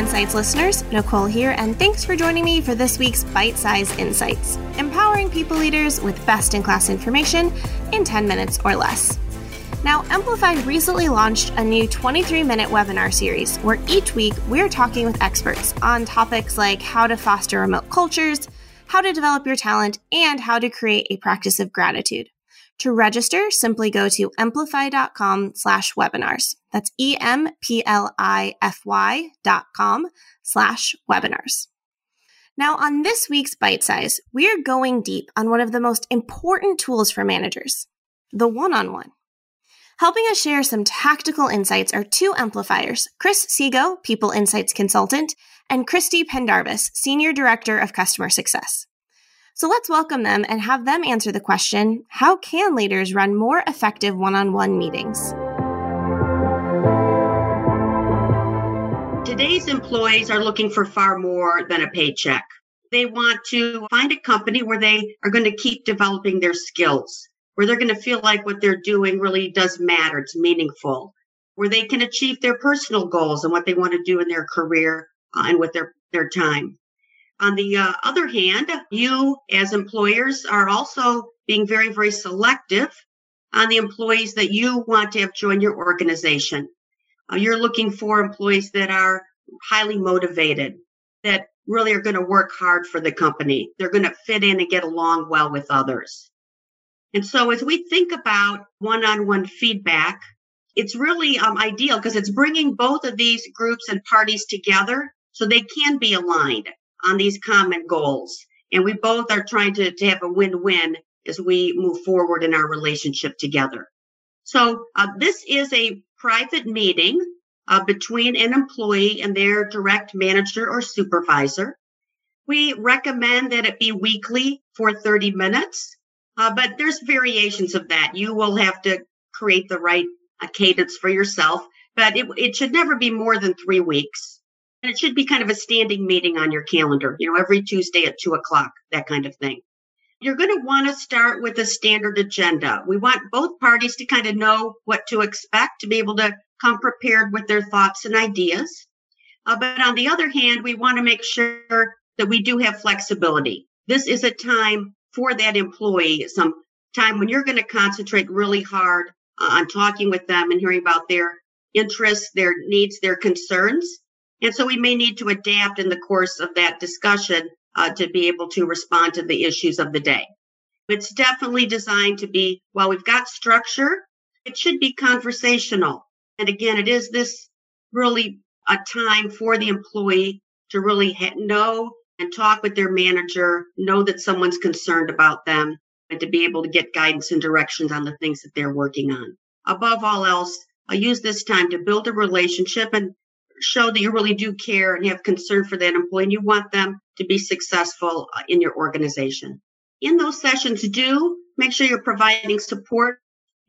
Insights listeners, Nicole here, and thanks for joining me for this week's Bite Size Insights, empowering people leaders with best in class information in 10 minutes or less. Now, Emplify recently launched a new 23 minute webinar series where each week we're talking with experts on topics like how to foster remote cultures, how to develop your talent, and how to create a practice of gratitude. To register, simply go to emplify.com slash webinars. That's E-M-P-L-I-F-Y dot com slash webinars. Now, on this week's Bite Size, we're going deep on one of the most important tools for managers, the one-on-one. Helping us share some tactical insights are two Emplifiers, Chris Sego, People Insights Consultant, and Christy Pendarvis, Senior Director of Customer Success. So let's welcome them and have them answer the question How can leaders run more effective one on one meetings? Today's employees are looking for far more than a paycheck. They want to find a company where they are going to keep developing their skills, where they're going to feel like what they're doing really does matter, it's meaningful, where they can achieve their personal goals and what they want to do in their career uh, and with their, their time. On the uh, other hand, you as employers are also being very, very selective on the employees that you want to have join your organization. Uh, you're looking for employees that are highly motivated, that really are going to work hard for the company. They're going to fit in and get along well with others. And so as we think about one-on-one feedback, it's really um, ideal because it's bringing both of these groups and parties together so they can be aligned on these common goals. And we both are trying to, to have a win-win as we move forward in our relationship together. So uh, this is a private meeting uh, between an employee and their direct manager or supervisor. We recommend that it be weekly for 30 minutes. Uh, but there's variations of that. You will have to create the right uh, cadence for yourself, but it, it should never be more than three weeks. And it should be kind of a standing meeting on your calendar, you know, every Tuesday at two o'clock, that kind of thing. You're going to want to start with a standard agenda. We want both parties to kind of know what to expect, to be able to come prepared with their thoughts and ideas. Uh, but on the other hand, we want to make sure that we do have flexibility. This is a time for that employee some time when you're going to concentrate really hard on talking with them and hearing about their interests, their needs, their concerns. And so we may need to adapt in the course of that discussion uh, to be able to respond to the issues of the day. It's definitely designed to be, while we've got structure, it should be conversational. And again, it is this really a time for the employee to really know and talk with their manager, know that someone's concerned about them, and to be able to get guidance and directions on the things that they're working on. Above all else, I use this time to build a relationship and show that you really do care and have concern for that employee and you want them to be successful uh, in your organization. In those sessions, do make sure you're providing support,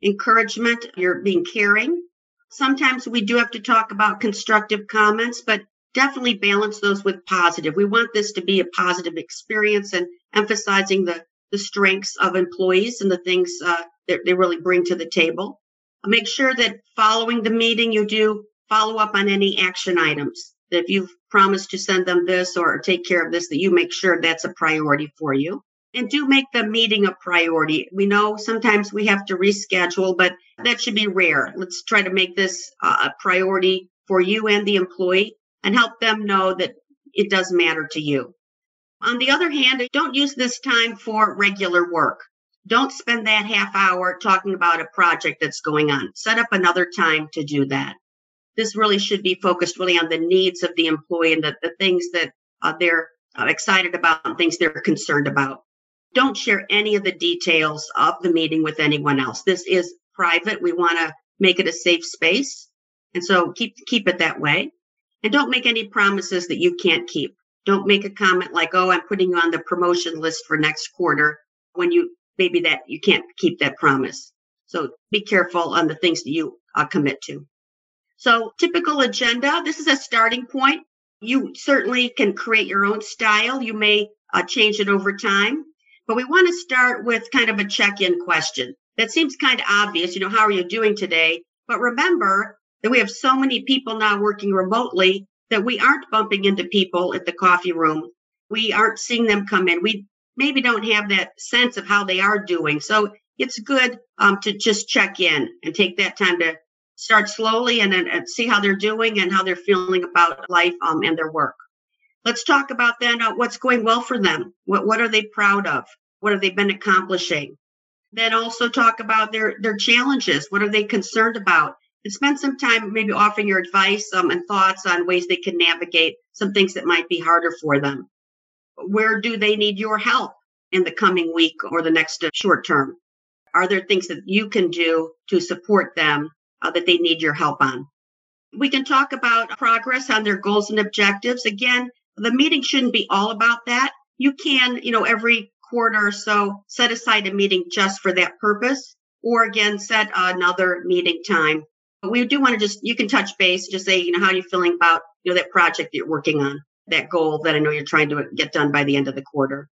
encouragement, you're being caring. Sometimes we do have to talk about constructive comments, but definitely balance those with positive. We want this to be a positive experience and emphasizing the, the strengths of employees and the things uh, that they really bring to the table. Make sure that following the meeting, you do follow up on any action items. That if you've promised to send them this or take care of this, that you make sure that's a priority for you. And do make the meeting a priority. We know sometimes we have to reschedule, but that should be rare. Let's try to make this a priority for you and the employee and help them know that it does matter to you. On the other hand, don't use this time for regular work. Don't spend that half hour talking about a project that's going on. Set up another time to do that. This really should be focused really on the needs of the employee and the, the things that uh, they're uh, excited about and things they're concerned about. Don't share any of the details of the meeting with anyone else. This is private. We want to make it a safe space. And so keep, keep it that way. And don't make any promises that you can't keep. Don't make a comment like, oh, I'm putting you on the promotion list for next quarter when you maybe that you can't keep that promise. So be careful on the things that you uh, commit to. So typical agenda, this is a starting point. You certainly can create your own style. You may uh, change it over time, but we want to start with kind of a check-in question. That seems kind of obvious. You know, how are you doing today? But remember, that we have so many people now working remotely that we aren't bumping into people at the coffee room. We aren't seeing them come in. We maybe don't have that sense of how they are doing. So it's good um, to just check in and take that time to start slowly and, and see how they're doing and how they're feeling about life um, and their work. Let's talk about then uh, what's going well for them. What what are they proud of? What have they been accomplishing? Then also talk about their their challenges. What are they concerned about? And spend some time maybe offering your advice um, and thoughts on ways they can navigate some things that might be harder for them. Where do they need your help in the coming week or the next uh, short term? Are there things that you can do to support them uh, that they need your help on? We can talk about progress on their goals and objectives. Again, the meeting shouldn't be all about that. You can, you know, every quarter or so set aside a meeting just for that purpose, or again, set another meeting time. But we do want to just, you can touch base, just say, you know, how are you feeling about, you know, that project that you're working on, that goal that I know you're trying to get done by the end of the quarter.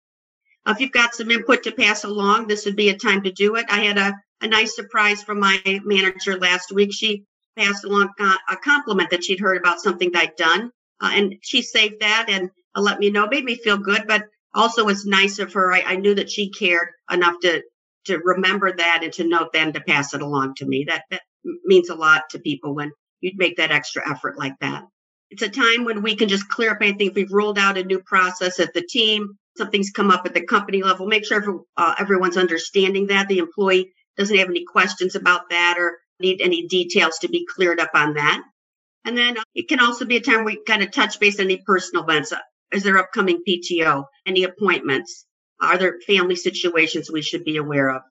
If you've got some input to pass along, this would be a time to do it. I had a, a nice surprise from my manager last week. She passed along a compliment that she'd heard about something that I'd done. Uh, and she saved that and uh, let me know. Made me feel good, but also was nice of her. I, I, knew that she cared enough to to remember that and to note that and to pass it along to me. That that means a lot to people when you'd make that extra effort like that. It's a time when we can just clear up anything. If we've rolled out a new process at the team, something's come up at the company level, make sure every, uh, everyone's understanding that the employee doesn't have any questions about that or need any details to be cleared up on that. And then it can also be a time we kind of touch base on any personal events. Is there upcoming PTO? Any appointments? Are there family situations we should be aware of?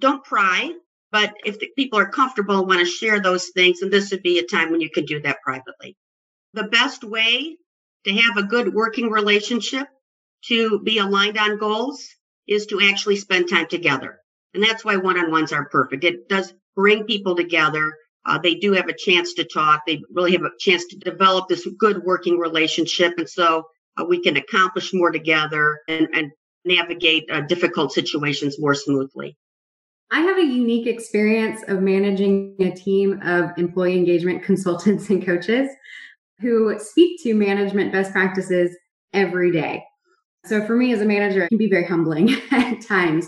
Don't pry, but if people are comfortable and want to share those things, and this would be a time when you could do that privately. The best way to have a good working relationship to be aligned on goals is to actually spend time together. And that's why one on ones are perfect. It does bring people together. Uh, they do have a chance to talk. They really have a chance to develop this good working relationship. And so uh, we can accomplish more together and, and navigate uh, difficult situations more smoothly. I have a unique experience of managing a team of employee engagement consultants and coaches who speak to management best practices every day. So for me as a manager, it can be very humbling at times.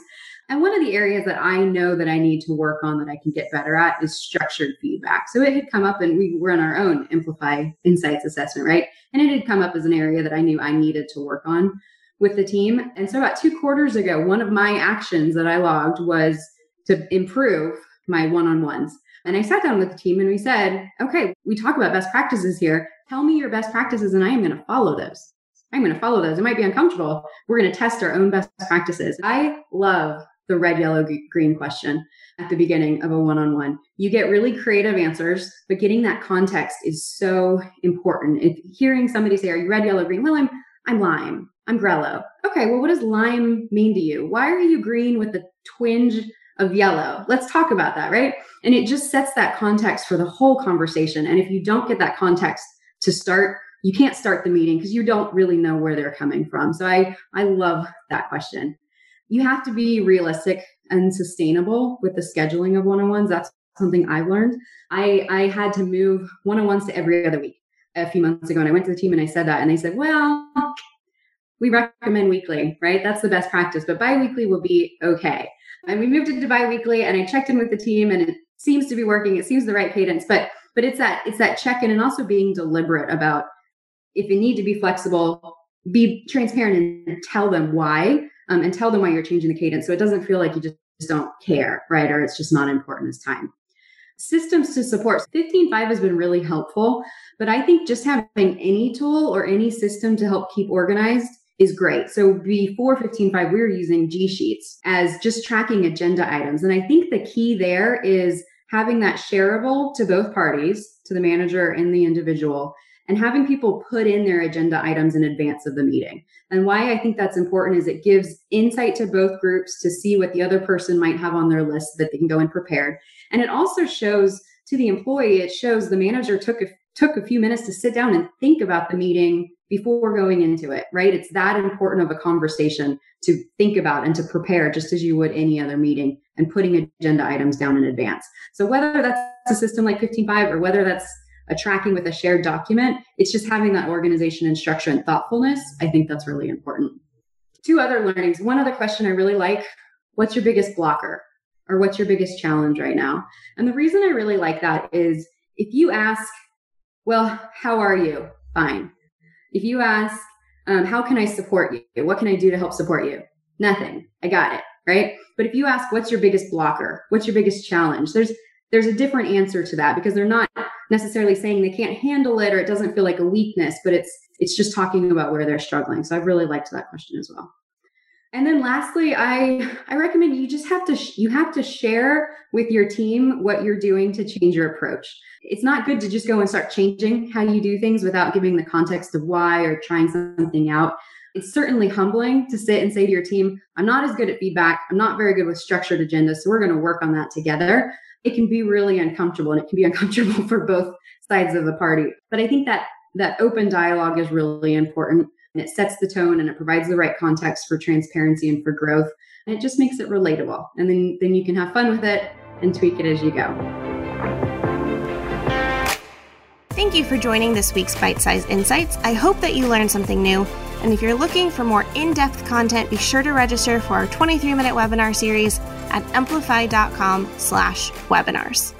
And one of the areas that I know that I need to work on that I can get better at is structured feedback. So it had come up and we were in our own Emplify Insights assessment, right? And it had come up as an area that I knew I needed to work on with the team. And so about two quarters ago, one of my actions that I logged was to improve my one on ones. And I sat down with the team and we said, okay, we talk about best practices here. Tell me your best practices and I am going to follow those. I'm going to follow those. It might be uncomfortable. We're going to test our own best practices. I love the red, yellow, green question at the beginning of a one on one. You get really creative answers, but getting that context is so important. If hearing somebody say, Are you red, yellow, green? Well, I'm, I'm lime. I'm Grello. Okay, well, what does lime mean to you? Why are you green with the twinge of yellow? Let's talk about that, right? And it just sets that context for the whole conversation. And if you don't get that context to start, you can't start the meeting because you don't really know where they're coming from. So I I love that question you have to be realistic and sustainable with the scheduling of one-on-ones. That's something I've learned. I I had to move one-on-ones to every other week a few months ago, and I went to the team and I said that, and they said, "Well, we recommend weekly, right? That's the best practice, but biweekly will be okay." And we moved it to biweekly, and I checked in with the team, and it seems to be working. It seems the right cadence, but but it's that it's that check-in and also being deliberate about if you need to be flexible, be transparent and tell them why um, and tell them why you're changing the cadence so it doesn't feel like you just don't care, right? Or it's just not important as time. Systems to support 15Five has been really helpful, but I think just having any tool or any system to help keep organized is great. So before 15Five, we were using G Sheets as just tracking agenda items. And I think the key there is having that shareable to both parties, to the manager and the individual, and having people put in their agenda items in advance of the meeting. And why I think that's important is it gives insight to both groups to see what the other person might have on their list that they can go in prepared. And it also shows to the employee, it shows the manager took a, took a few minutes to sit down and think about the meeting before going into it, right? It's that important of a conversation to think about and to prepare just as you would any other meeting and putting agenda items down in advance. So whether that's a system like 15Five or whether that's a tracking with a shared document. It's just having that organization and structure and thoughtfulness. I think that's really important. Two other learnings. One other question I really like what's your biggest blocker or what's your biggest challenge right now? And the reason I really like that is if you ask, well, how are you? Fine. If you ask, um, how can I support you? What can I do to help support you? Nothing. I got it. Right. But if you ask, what's your biggest blocker? What's your biggest challenge? There's there's a different answer to that because they're not necessarily saying they can't handle it or it doesn't feel like a weakness, but it's it's just talking about where they're struggling. So I've really liked that question as well. And then lastly, I I recommend you just have to sh- you have to share with your team what you're doing to change your approach. It's not good to just go and start changing how you do things without giving the context of why or trying something out. It's certainly humbling to sit and say to your team, I'm not as good at feedback. I'm not very good with structured agendas. So we're going to work on that together it can be really uncomfortable and it can be uncomfortable for both sides of the party. But I think that that open dialogue is really important and it sets the tone and it provides the right context for transparency and for growth and it just makes it relatable. And then then you can have fun with it and tweak it as you go. Thank you for joining this week's Bite Size Insights. I hope that you learned something new. And if you're looking for more in depth content, be sure to register for our 23 minute webinar series at emplify.com slash webinars.